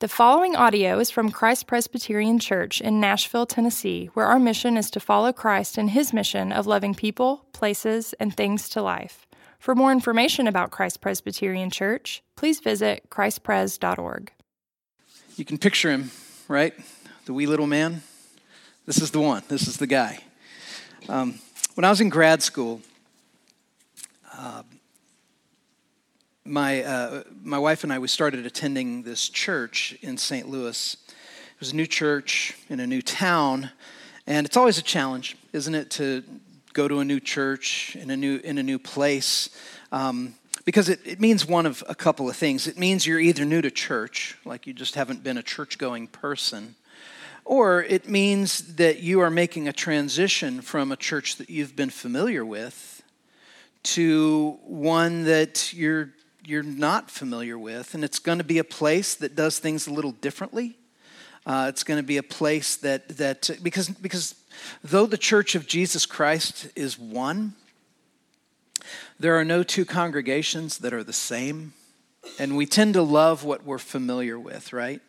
The following audio is from Christ Presbyterian Church in Nashville, Tennessee, where our mission is to follow Christ in his mission of loving people, places, and things to life. For more information about Christ Presbyterian Church, please visit christpres.org. You can picture him, right? The wee little man. This is the one, this is the guy. Um, when I was in grad school, uh, my, uh, my wife and I, we started attending this church in St. Louis. It was a new church in a new town, and it's always a challenge, isn't it, to go to a new church in a new, in a new place? Um, because it, it means one of a couple of things. It means you're either new to church, like you just haven't been a church going person, or it means that you are making a transition from a church that you've been familiar with to one that you're you're not familiar with, and it's going to be a place that does things a little differently. Uh, it's going to be a place that that because because though the Church of Jesus Christ is one, there are no two congregations that are the same, and we tend to love what we're familiar with, right?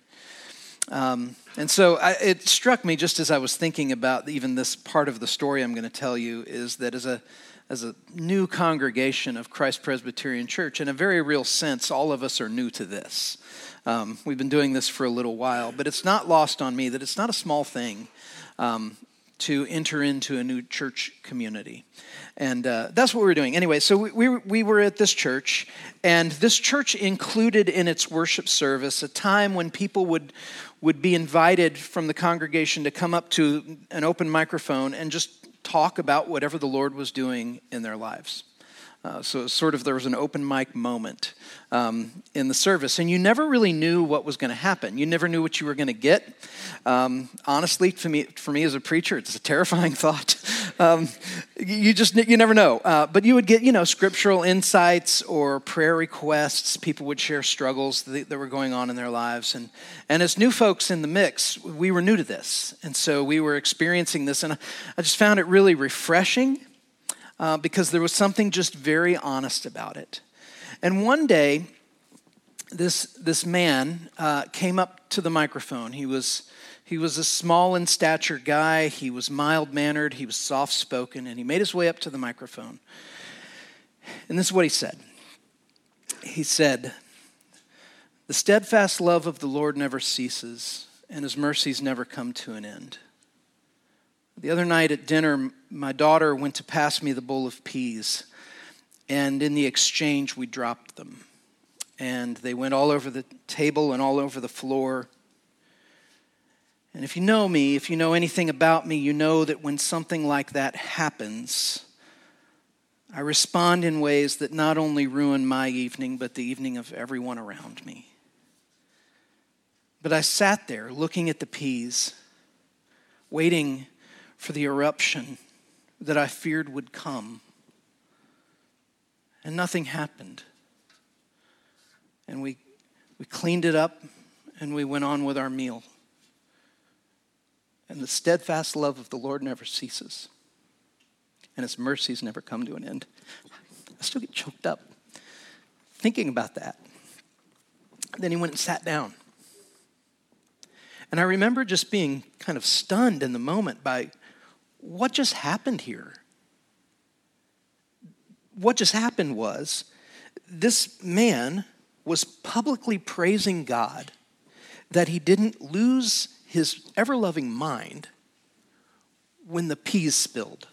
Um, and so I, it struck me just as I was thinking about even this part of the story I'm going to tell you is that as a as a new congregation of Christ Presbyterian Church, in a very real sense, all of us are new to this. Um, we've been doing this for a little while, but it's not lost on me that it's not a small thing um, to enter into a new church community. And uh, that's what we were doing. Anyway, so we, we, we were at this church, and this church included in its worship service a time when people would, would be invited from the congregation to come up to an open microphone and just talk about whatever the Lord was doing in their lives. Uh, so sort of there was an open mic moment um, in the service, and you never really knew what was going to happen. You never knew what you were going to get. Um, honestly, for me, for me as a preacher, it's a terrifying thought. Um, you just you never know. Uh, but you would get you know scriptural insights or prayer requests. People would share struggles that, that were going on in their lives, and and as new folks in the mix, we were new to this, and so we were experiencing this, and I just found it really refreshing uh, because there was something just very honest about it. And one day, this, this man uh, came up to the microphone. He was, he was a small in stature guy, he was mild mannered, he was soft spoken, and he made his way up to the microphone. And this is what he said He said, The steadfast love of the Lord never ceases, and his mercies never come to an end. The other night at dinner, my daughter went to pass me the bowl of peas, and in the exchange, we dropped them. And they went all over the table and all over the floor. And if you know me, if you know anything about me, you know that when something like that happens, I respond in ways that not only ruin my evening, but the evening of everyone around me. But I sat there looking at the peas, waiting for the eruption that I feared would come. And nothing happened. And we, we cleaned it up and we went on with our meal. And the steadfast love of the Lord never ceases, and his mercies never come to an end. I still get choked up thinking about that. Then he went and sat down. And I remember just being kind of stunned in the moment by what just happened here? What just happened was this man was publicly praising God that he didn't lose his ever loving mind when the peas spilled.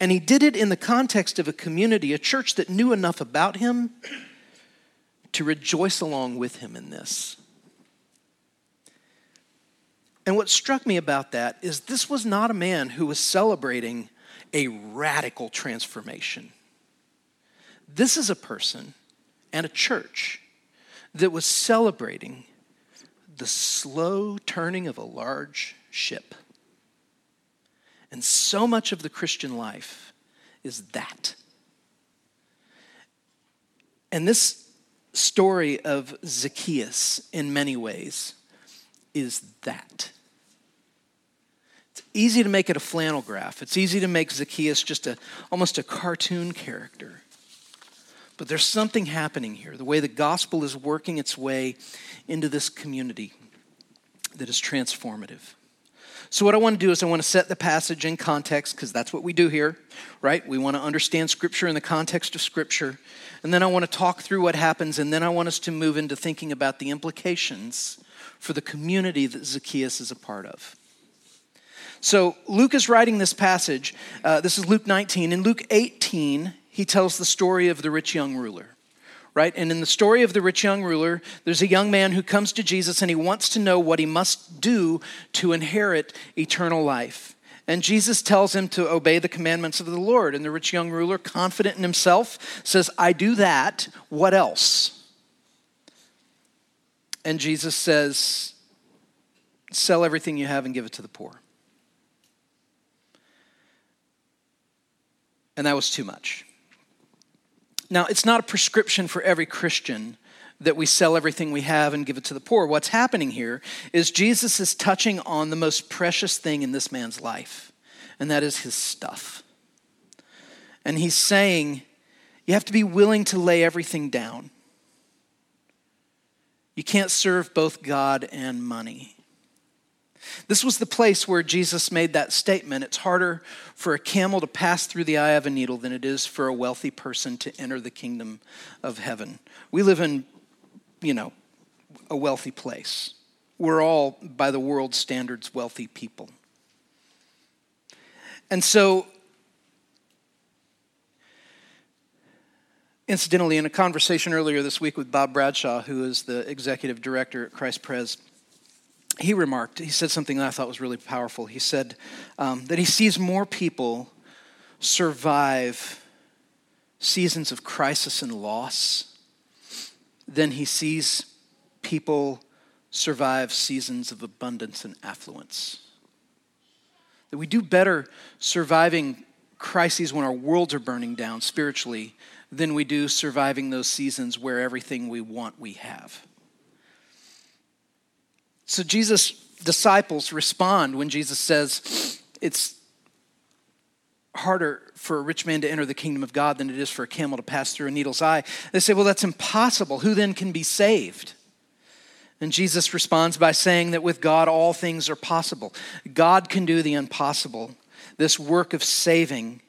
And he did it in the context of a community, a church that knew enough about him to rejoice along with him in this. And what struck me about that is this was not a man who was celebrating a radical transformation. This is a person and a church that was celebrating the slow turning of a large ship. And so much of the Christian life is that. And this story of Zacchaeus, in many ways, is that. It's easy to make it a flannel graph. It's easy to make Zacchaeus just a almost a cartoon character. But there's something happening here, the way the gospel is working its way into this community that is transformative. So, what I want to do is, I want to set the passage in context because that's what we do here, right? We want to understand Scripture in the context of Scripture. And then I want to talk through what happens, and then I want us to move into thinking about the implications for the community that Zacchaeus is a part of. So, Luke is writing this passage. Uh, this is Luke 19. In Luke 18, he tells the story of the rich young ruler right? And in the story of the rich young ruler, there's a young man who comes to Jesus and he wants to know what he must do to inherit eternal life. And Jesus tells him to obey the commandments of the Lord. And the rich young ruler, confident in himself, says, I do that. What else? And Jesus says, Sell everything you have and give it to the poor. And that was too much. Now, it's not a prescription for every Christian that we sell everything we have and give it to the poor. What's happening here is Jesus is touching on the most precious thing in this man's life, and that is his stuff. And he's saying, you have to be willing to lay everything down. You can't serve both God and money. This was the place where Jesus made that statement. It's harder for a camel to pass through the eye of a needle than it is for a wealthy person to enter the kingdom of heaven. We live in, you know, a wealthy place. We're all, by the world standards, wealthy people. And so, incidentally, in a conversation earlier this week with Bob Bradshaw, who is the executive director at Christ Pres, he remarked, he said something that I thought was really powerful. He said um, that he sees more people survive seasons of crisis and loss than he sees people survive seasons of abundance and affluence. That we do better surviving crises when our worlds are burning down spiritually than we do surviving those seasons where everything we want we have. So Jesus' disciples respond when Jesus says, It's harder for a rich man to enter the kingdom of God than it is for a camel to pass through a needle's eye. They say, Well, that's impossible. Who then can be saved? And Jesus responds by saying that with God, all things are possible. God can do the impossible. This work of saving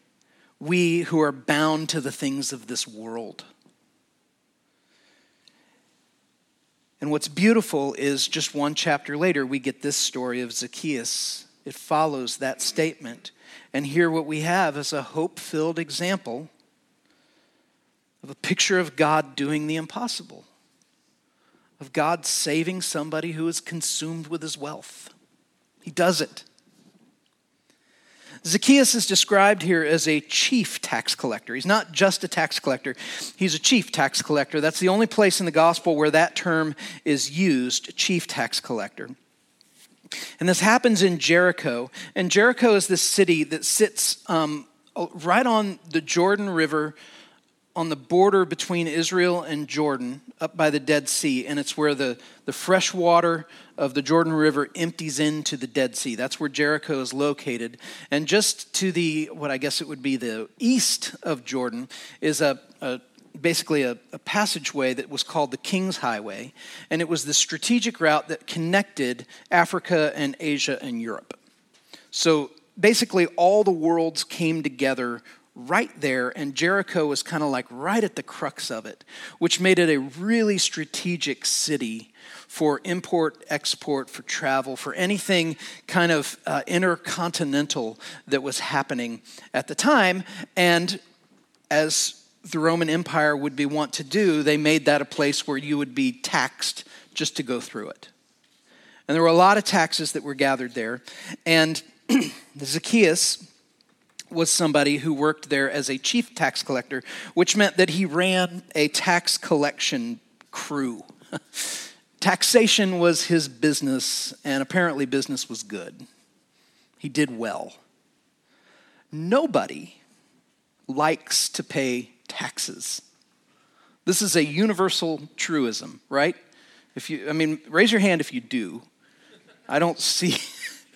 we who are bound to the things of this world. And what's beautiful is just one chapter later, we get this story of Zacchaeus. It follows that statement. And here, what we have is a hope filled example of a picture of God doing the impossible, of God saving somebody who is consumed with his wealth. He does it. Zacchaeus is described here as a chief tax collector. He's not just a tax collector, he's a chief tax collector. That's the only place in the gospel where that term is used, chief tax collector. And this happens in Jericho. And Jericho is this city that sits um, right on the Jordan River on the border between Israel and Jordan, up by the Dead Sea, and it's where the, the fresh water of the Jordan River empties into the Dead Sea. That's where Jericho is located. And just to the, what I guess it would be the east of Jordan, is a, a basically a, a, passageway that was called the King's Highway, and it was the strategic route that connected Africa and Asia and Europe. So basically, all the worlds came together right there, and Jericho was kind of like right at the crux of it, which made it a really strategic city for import, export, for travel, for anything kind of uh, intercontinental that was happening at the time. And as the Roman Empire would be wont to do, they made that a place where you would be taxed just to go through it. And there were a lot of taxes that were gathered there. And Zacchaeus, was somebody who worked there as a chief tax collector, which meant that he ran a tax collection crew. Taxation was his business, and apparently, business was good. He did well. Nobody likes to pay taxes. This is a universal truism, right? If you, I mean, raise your hand if you do. I don't see.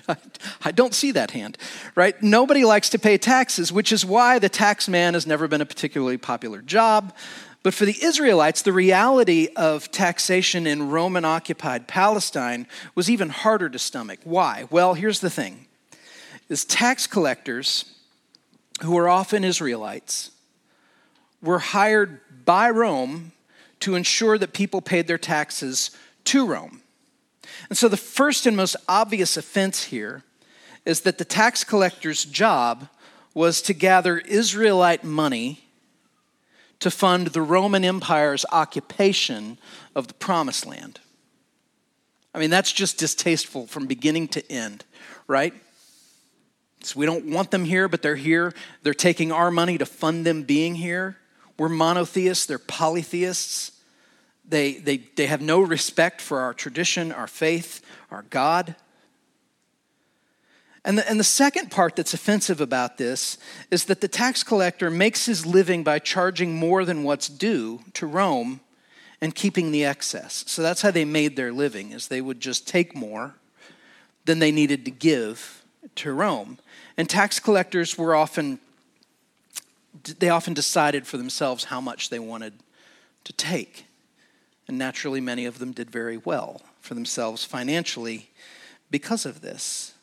I don't see that hand, right? Nobody likes to pay taxes, which is why the tax man has never been a particularly popular job But for the Israelites, the reality of taxation in Roman occupied Palestine was even harder to stomach. Why? Well, here's the thing is tax collectors who were often Israelites were hired by Rome to ensure that people paid their taxes to Rome. And so the first and most obvious offense here is that the tax collector's job was to gather Israelite money to fund the Roman Empire's occupation of the Promised Land. I mean, that's just distasteful from beginning to end, right? So we don't want them here, but they're here. They're taking our money to fund them being here. We're monotheists, they're polytheists. They, they, they have no respect for our tradition, our faith, our God. And the, and the second part that's offensive about this is that the tax collector makes his living by charging more than what's due to Rome and keeping the excess. So that's how they made their living, is they would just take more than they needed to give to Rome. And tax collectors were often they often decided for themselves how much they wanted to take. And naturally, many of them did very well for themselves financially because of this.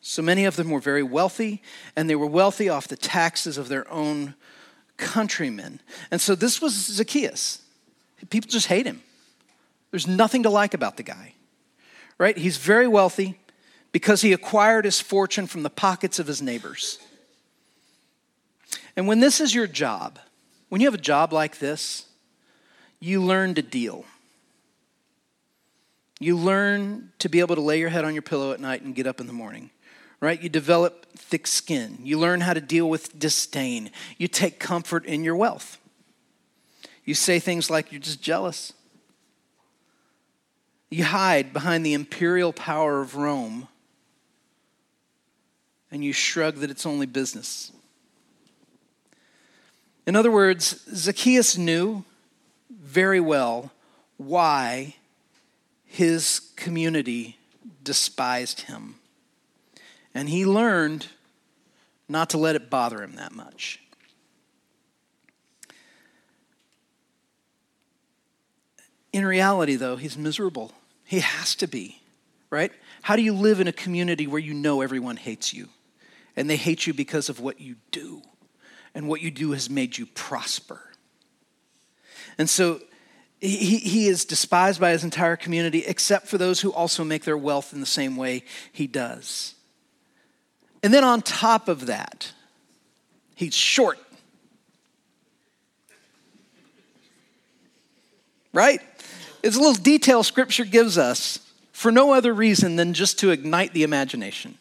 So many of them were very wealthy, and they were wealthy off the taxes of their own countrymen. And so this was Zacchaeus. People just hate him. There's nothing to like about the guy, right? He's very wealthy because he acquired his fortune from the pockets of his neighbors. And when this is your job, when you have a job like this, you learn to deal. You learn to be able to lay your head on your pillow at night and get up in the morning, right? You develop thick skin. You learn how to deal with disdain. You take comfort in your wealth. You say things like you're just jealous. You hide behind the imperial power of Rome and you shrug that it's only business. In other words, Zacchaeus knew very well why his community despised him. And he learned not to let it bother him that much. In reality, though, he's miserable. He has to be, right? How do you live in a community where you know everyone hates you? And they hate you because of what you do and what you do has made you prosper. And so he, he is despised by his entire community, except for those who also make their wealth in the same way he does. And then on top of that, he's short. Right? It's a little detail scripture gives us for no other reason than just to ignite the imagination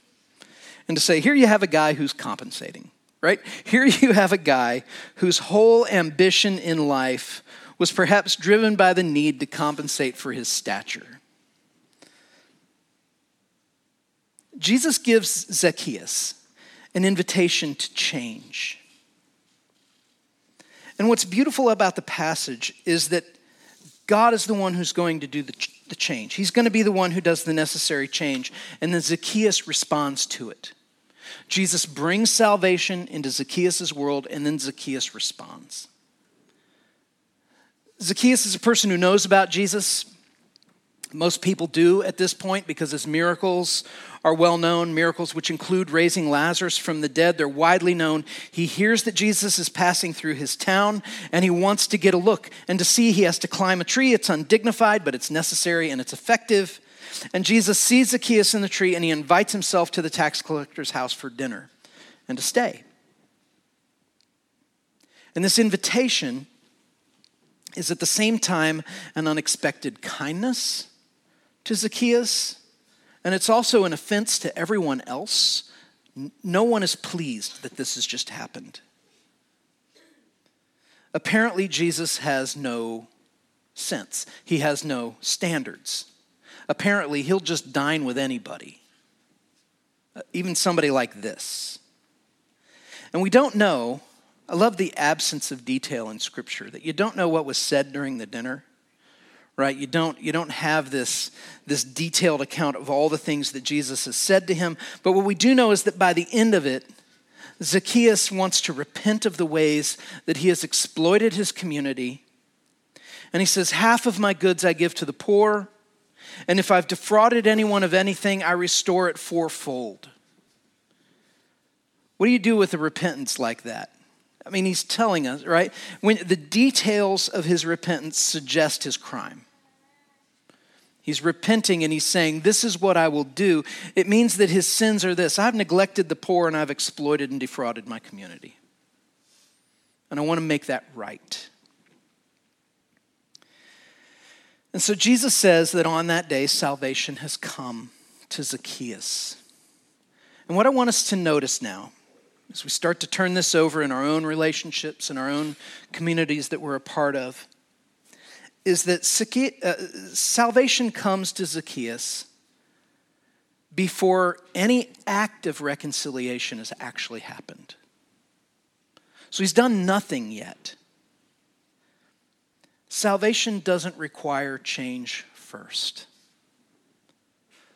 and to say, here you have a guy who's compensating right? Here you have a guy whose whole ambition in life was perhaps driven by the need to compensate for his stature. Jesus gives Zacchaeus an invitation to change. And what's beautiful about the passage is that God is the one who's going to do the, the change. He's going to be the one who does the necessary change, and then Zacchaeus responds to it. Jesus brings salvation into Zacchaeus' world, and then Zacchaeus responds. Zacchaeus is a person who knows about Jesus. Most people do at this point because his miracles are well known, miracles which include raising Lazarus from the dead. They're widely known. He hears that Jesus is passing through his town and he wants to get a look and to see he has to climb a tree. It's undignified, but it's necessary and it's effective. And Jesus sees Zacchaeus in the tree and he invites himself to the tax collector's house for dinner and to stay. And this invitation is at the same time an unexpected kindness to Zacchaeus, and it's also an offense to everyone else. No one is pleased that this has just happened. Apparently, Jesus has no sense, he has no standards apparently he'll just dine with anybody, uh, even somebody like this. And we don't know, I love the absence of detail in Scripture, that you don't know what was said during the dinner right you don't you don't have this this detailed account of all the things that jesus has said to him but what we do know is that by the end of it zacchaeus wants to repent of the ways that he has exploited his community And he says, Half of my goods I give to the poor, and if I've defrauded anyone of anything, I restore it fourfold. What do you do with a repentance like that? I mean, he's telling us, right? When the details of his repentance suggest his crime. He's repenting and he's saying, This is what I will do. It means that his sins are this I've neglected the poor and I've exploited and defrauded my community. And I want to make that right. And so Jesus says that on that day, salvation has come to Zacchaeus. And what I want us to notice now as we start to turn this over in our own relationships and our own communities that we're a part of, is that uh, salvation comes to Zacchaeus before any act of reconciliation has actually happened. So he's done nothing yet. Salvation doesn't require change first.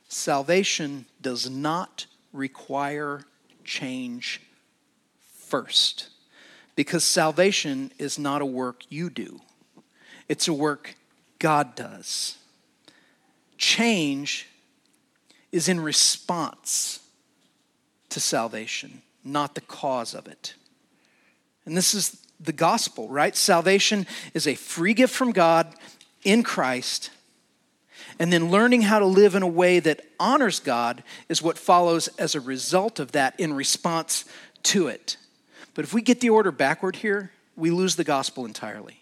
Salvation does not require change first. Because salvation is not a work you do, it's a work God does. Change is in response to salvation, not the cause of it. And this is the gospel, right? Salvation is a free gift from God in Christ. And then learning how to live in a way that honors God is what follows as a result of that in response to it. But if we get the order backward here, we lose the gospel entirely.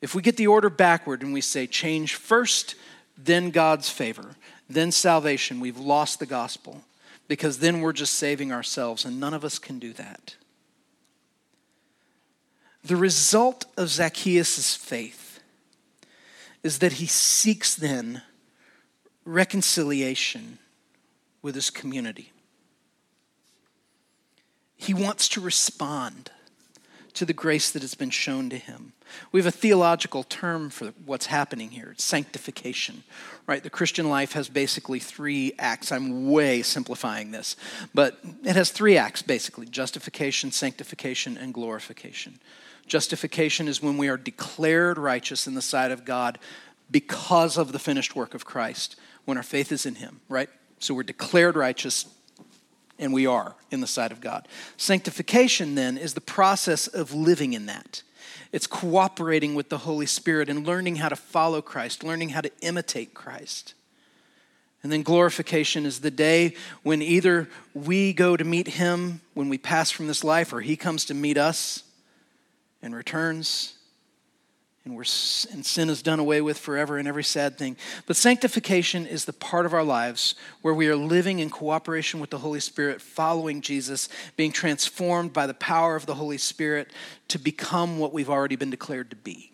If we get the order backward and we say change first, then God's favor, then salvation, we've lost the gospel because then we're just saving ourselves, and none of us can do that. The result of Zacchaeus' faith is that he seeks then reconciliation with his community. He wants to respond to the grace that has been shown to him. We have a theological term for what's happening here it's sanctification, right? The Christian life has basically three acts. I'm way simplifying this, but it has three acts basically justification, sanctification, and glorification. Justification is when we are declared righteous in the sight of God because of the finished work of Christ, when our faith is in Him, right? So we're declared righteous and we are in the sight of God. Sanctification, then, is the process of living in that. It's cooperating with the Holy Spirit and learning how to follow Christ, learning how to imitate Christ. And then glorification is the day when either we go to meet Him when we pass from this life or He comes to meet us and returns and, we're, and sin is done away with forever and every sad thing. But sanctification is the part of our lives where we are living in cooperation with the Holy Spirit, following Jesus, being transformed by the power of the Holy Spirit to become what we've already been declared to be.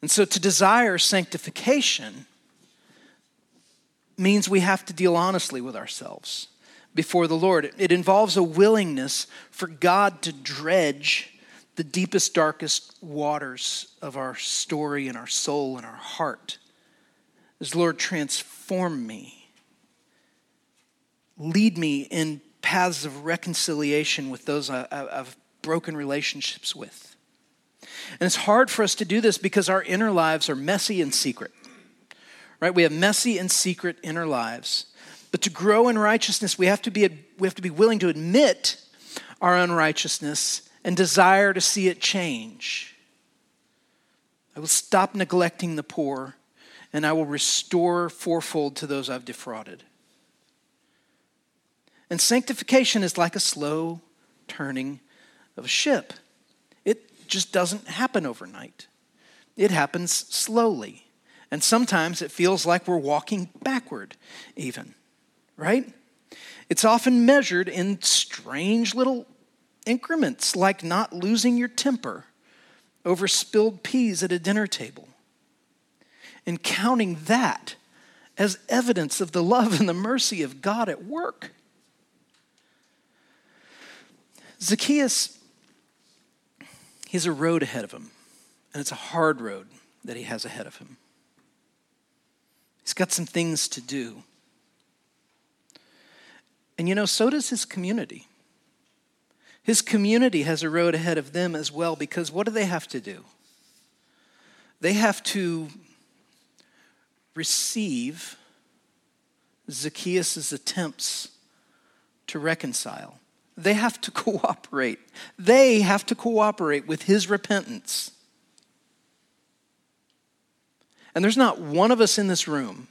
And so to desire sanctification means we have to deal honestly with ourselves before the Lord. It involves a willingness for God to dredge the deepest, darkest waters of our story and our soul and our heart. As Lord, transform me. Lead me in paths of reconciliation with those I've broken relationships with. And it's hard for us to do this because our inner lives are messy and secret. Right? We have messy and secret inner lives. But to grow in righteousness, we have to be, we have to be willing to admit our unrighteousness and desire to see it change. I will stop neglecting the poor, and I will restore fourfold to those I've defrauded. And sanctification is like a slow turning of a ship. It just doesn't happen overnight. It happens slowly. And sometimes it feels like we're walking backward, even, right? It's often measured in strange little increments like not losing your temper over spilled peas at a dinner table and counting that as evidence of the love and the mercy of God at work. Zacchaeus, he has a road ahead of him, and it's a hard road that he has ahead of him. He's got some things to do. And you know, so does his community. His community has a road ahead of them as well because what do they have to do? They have to receive Zacchaeus' attempts to reconcile. They have to cooperate. They have to cooperate with his repentance. And there's not one of us in this room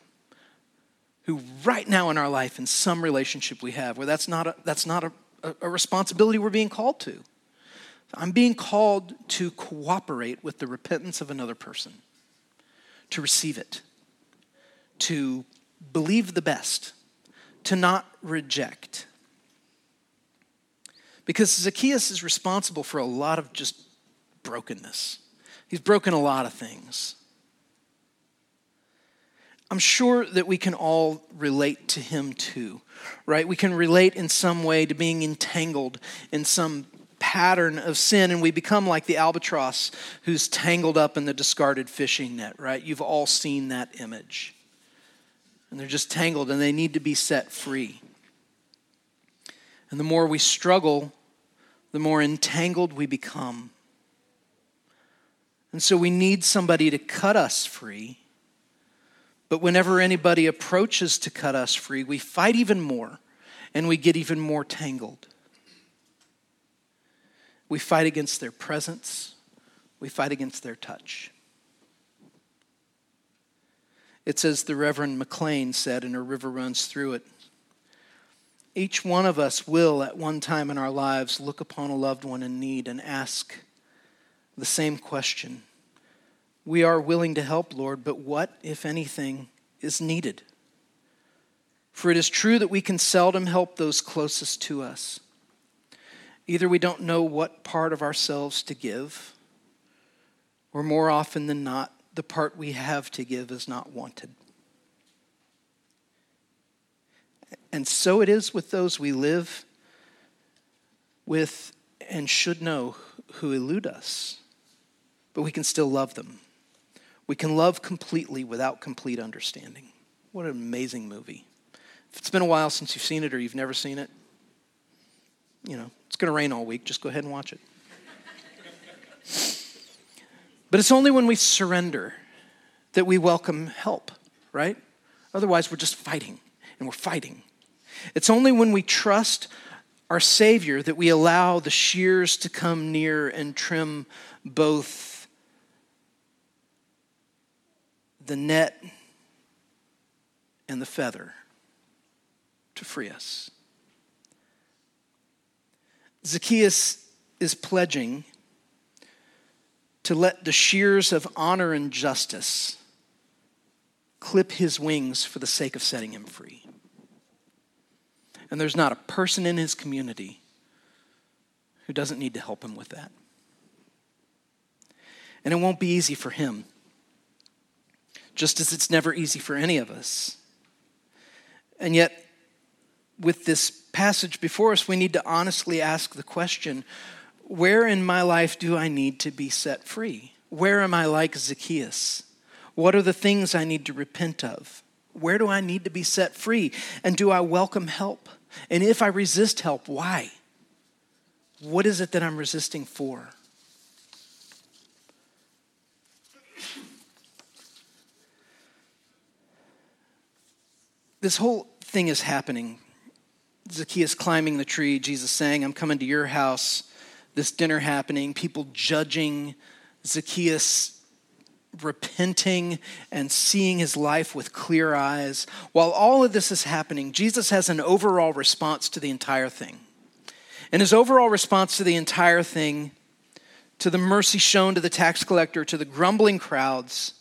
who, right now in our life, in some relationship we have, where that's not a, that's not a, a responsibility we're being called to. I'm being called to cooperate with the repentance of another person, to receive it, to believe the best, to not reject. Because Zacchaeus is responsible for a lot of just brokenness. He's broken a lot of things. I'm sure that we can all relate to him too, right? We can relate in some way to being entangled in some pattern of sin, and we become like the albatross who's tangled up in the discarded fishing net, right? You've all seen that image. And they're just tangled and they need to be set free. And the more we struggle, the more entangled we become. And so we need somebody to cut us free but whenever anybody approaches to cut us free, we fight even more and we get even more tangled. We fight against their presence, we fight against their touch. It's as the Reverend Maclean said, and a river runs through it. Each one of us will, at one time in our lives, look upon a loved one in need and ask the same question we are willing to help, Lord, but what, if anything, is needed? For it is true that we can seldom help those closest to us. Either we don't know what part of ourselves to give, or more often than not, the part we have to give is not wanted. And so it is with those we live with and should know who elude us, but we can still love them. We can love completely without complete understanding. What an amazing movie. If it's been a while since you've seen it or you've never seen it, you know, it's going to rain all week. Just go ahead and watch it. but it's only when we surrender that we welcome help, right? Otherwise, we're just fighting and we're fighting. It's only when we trust our Savior that we allow the shears to come near and trim both the net and the feather to free us. Zacchaeus is pledging to let the shears of honor and justice clip his wings for the sake of setting him free. And there's not a person in his community who doesn't need to help him with that. And it won't be easy for him just as it's never easy for any of us. And yet, with this passage before us, we need to honestly ask the question where in my life do I need to be set free? Where am I like Zacchaeus? What are the things I need to repent of? Where do I need to be set free? And do I welcome help? And if I resist help, why? What is it that I'm resisting for? This whole thing is happening. Zacchaeus climbing the tree, Jesus saying, I'm coming to your house, this dinner happening, people judging Zacchaeus repenting and seeing his life with clear eyes. While all of this is happening, Jesus has an overall response to the entire thing. And his overall response to the entire thing, to the mercy shown to the tax collector, to the grumbling crowds,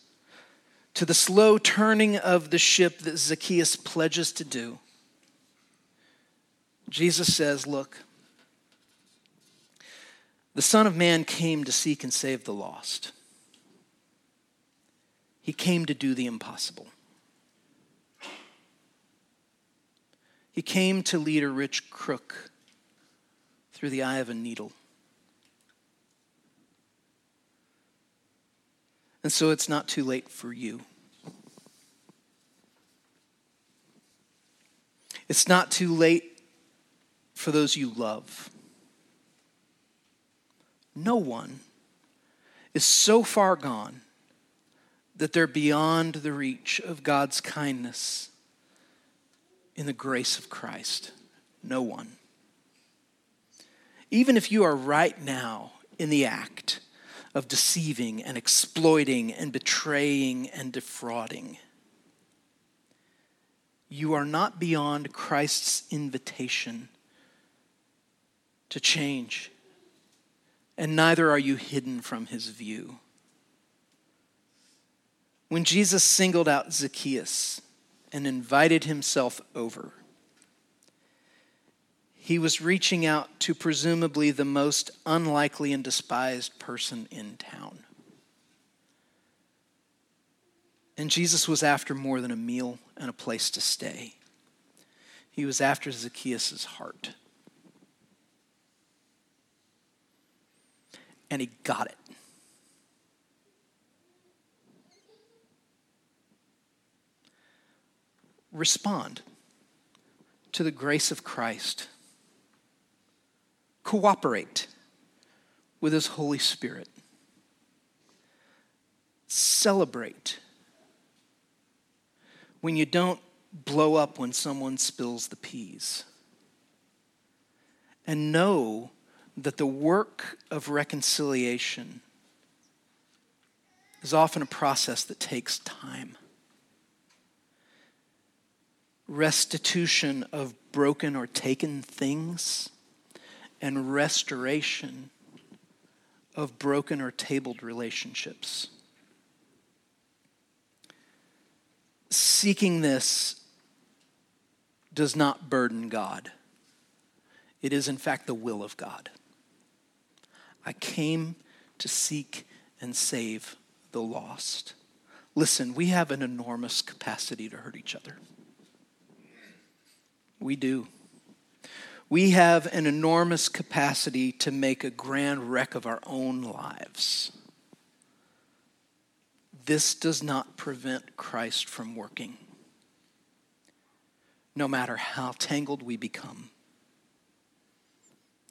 to the slow turning of the ship that Zacchaeus pledges to do, Jesus says, Look, the Son of Man came to seek and save the lost. He came to do the impossible. He came to lead a rich crook through the eye of a needle. And so it's not too late for you. It's not too late for those you love. no one is so far gone that they're beyond the reach of God's kindness in the grace of Christ. No one. Even if you are right now in the act of deceiving and exploiting and betraying and defrauding, you are not beyond Christ's invitation to change, and neither are you hidden from his view. When Jesus singled out Zacchaeus and invited himself over, he was reaching out to presumably the most unlikely and despised person in town. And Jesus was after more than a meal and a place to stay. He was after Zacchaeus' heart. And he got it. respond to the grace of Christ. Cooperate with His Holy Spirit. Celebrate when you don't blow up when someone spills the peas. And know that the work of reconciliation is often a process that takes time restitution of broken or taken things, and restoration of broken or tabled relationships. Seeking this does not burden God. It is, in fact, the will of God. I came to seek and save the lost. Listen, we have an enormous capacity to hurt each other. We do. We have an enormous capacity to make a grand wreck of our own lives. This does not prevent Christ from working, no matter how tangled we become.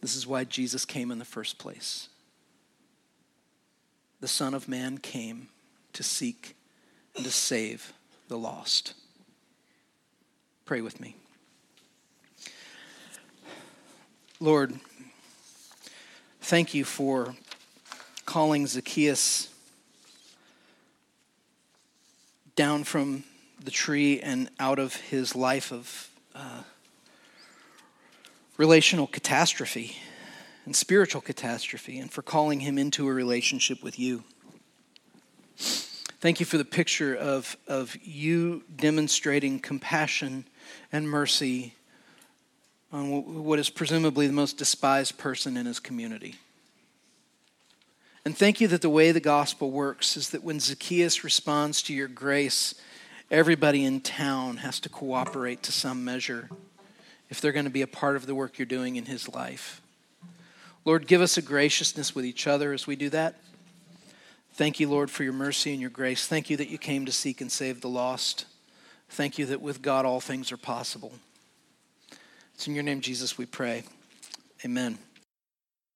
This is why Jesus came in the first place. The Son of Man came to seek and to save the lost. Pray with me. Lord, thank you for calling Zacchaeus down from the tree and out of his life of uh, relational catastrophe and spiritual catastrophe, and for calling him into a relationship with you. Thank you for the picture of, of you demonstrating compassion and mercy on what is presumably the most despised person in his community. And thank you that the way the gospel works is that when Zacchaeus responds to your grace, everybody in town has to cooperate to some measure if they're going to be a part of the work you're doing in his life. Lord, give us a graciousness with each other as we do that. Thank you, Lord, for your mercy and your grace. Thank you that you came to seek and save the lost. Thank you that with God all things are possible. It's in your name, Jesus, we pray. Amen.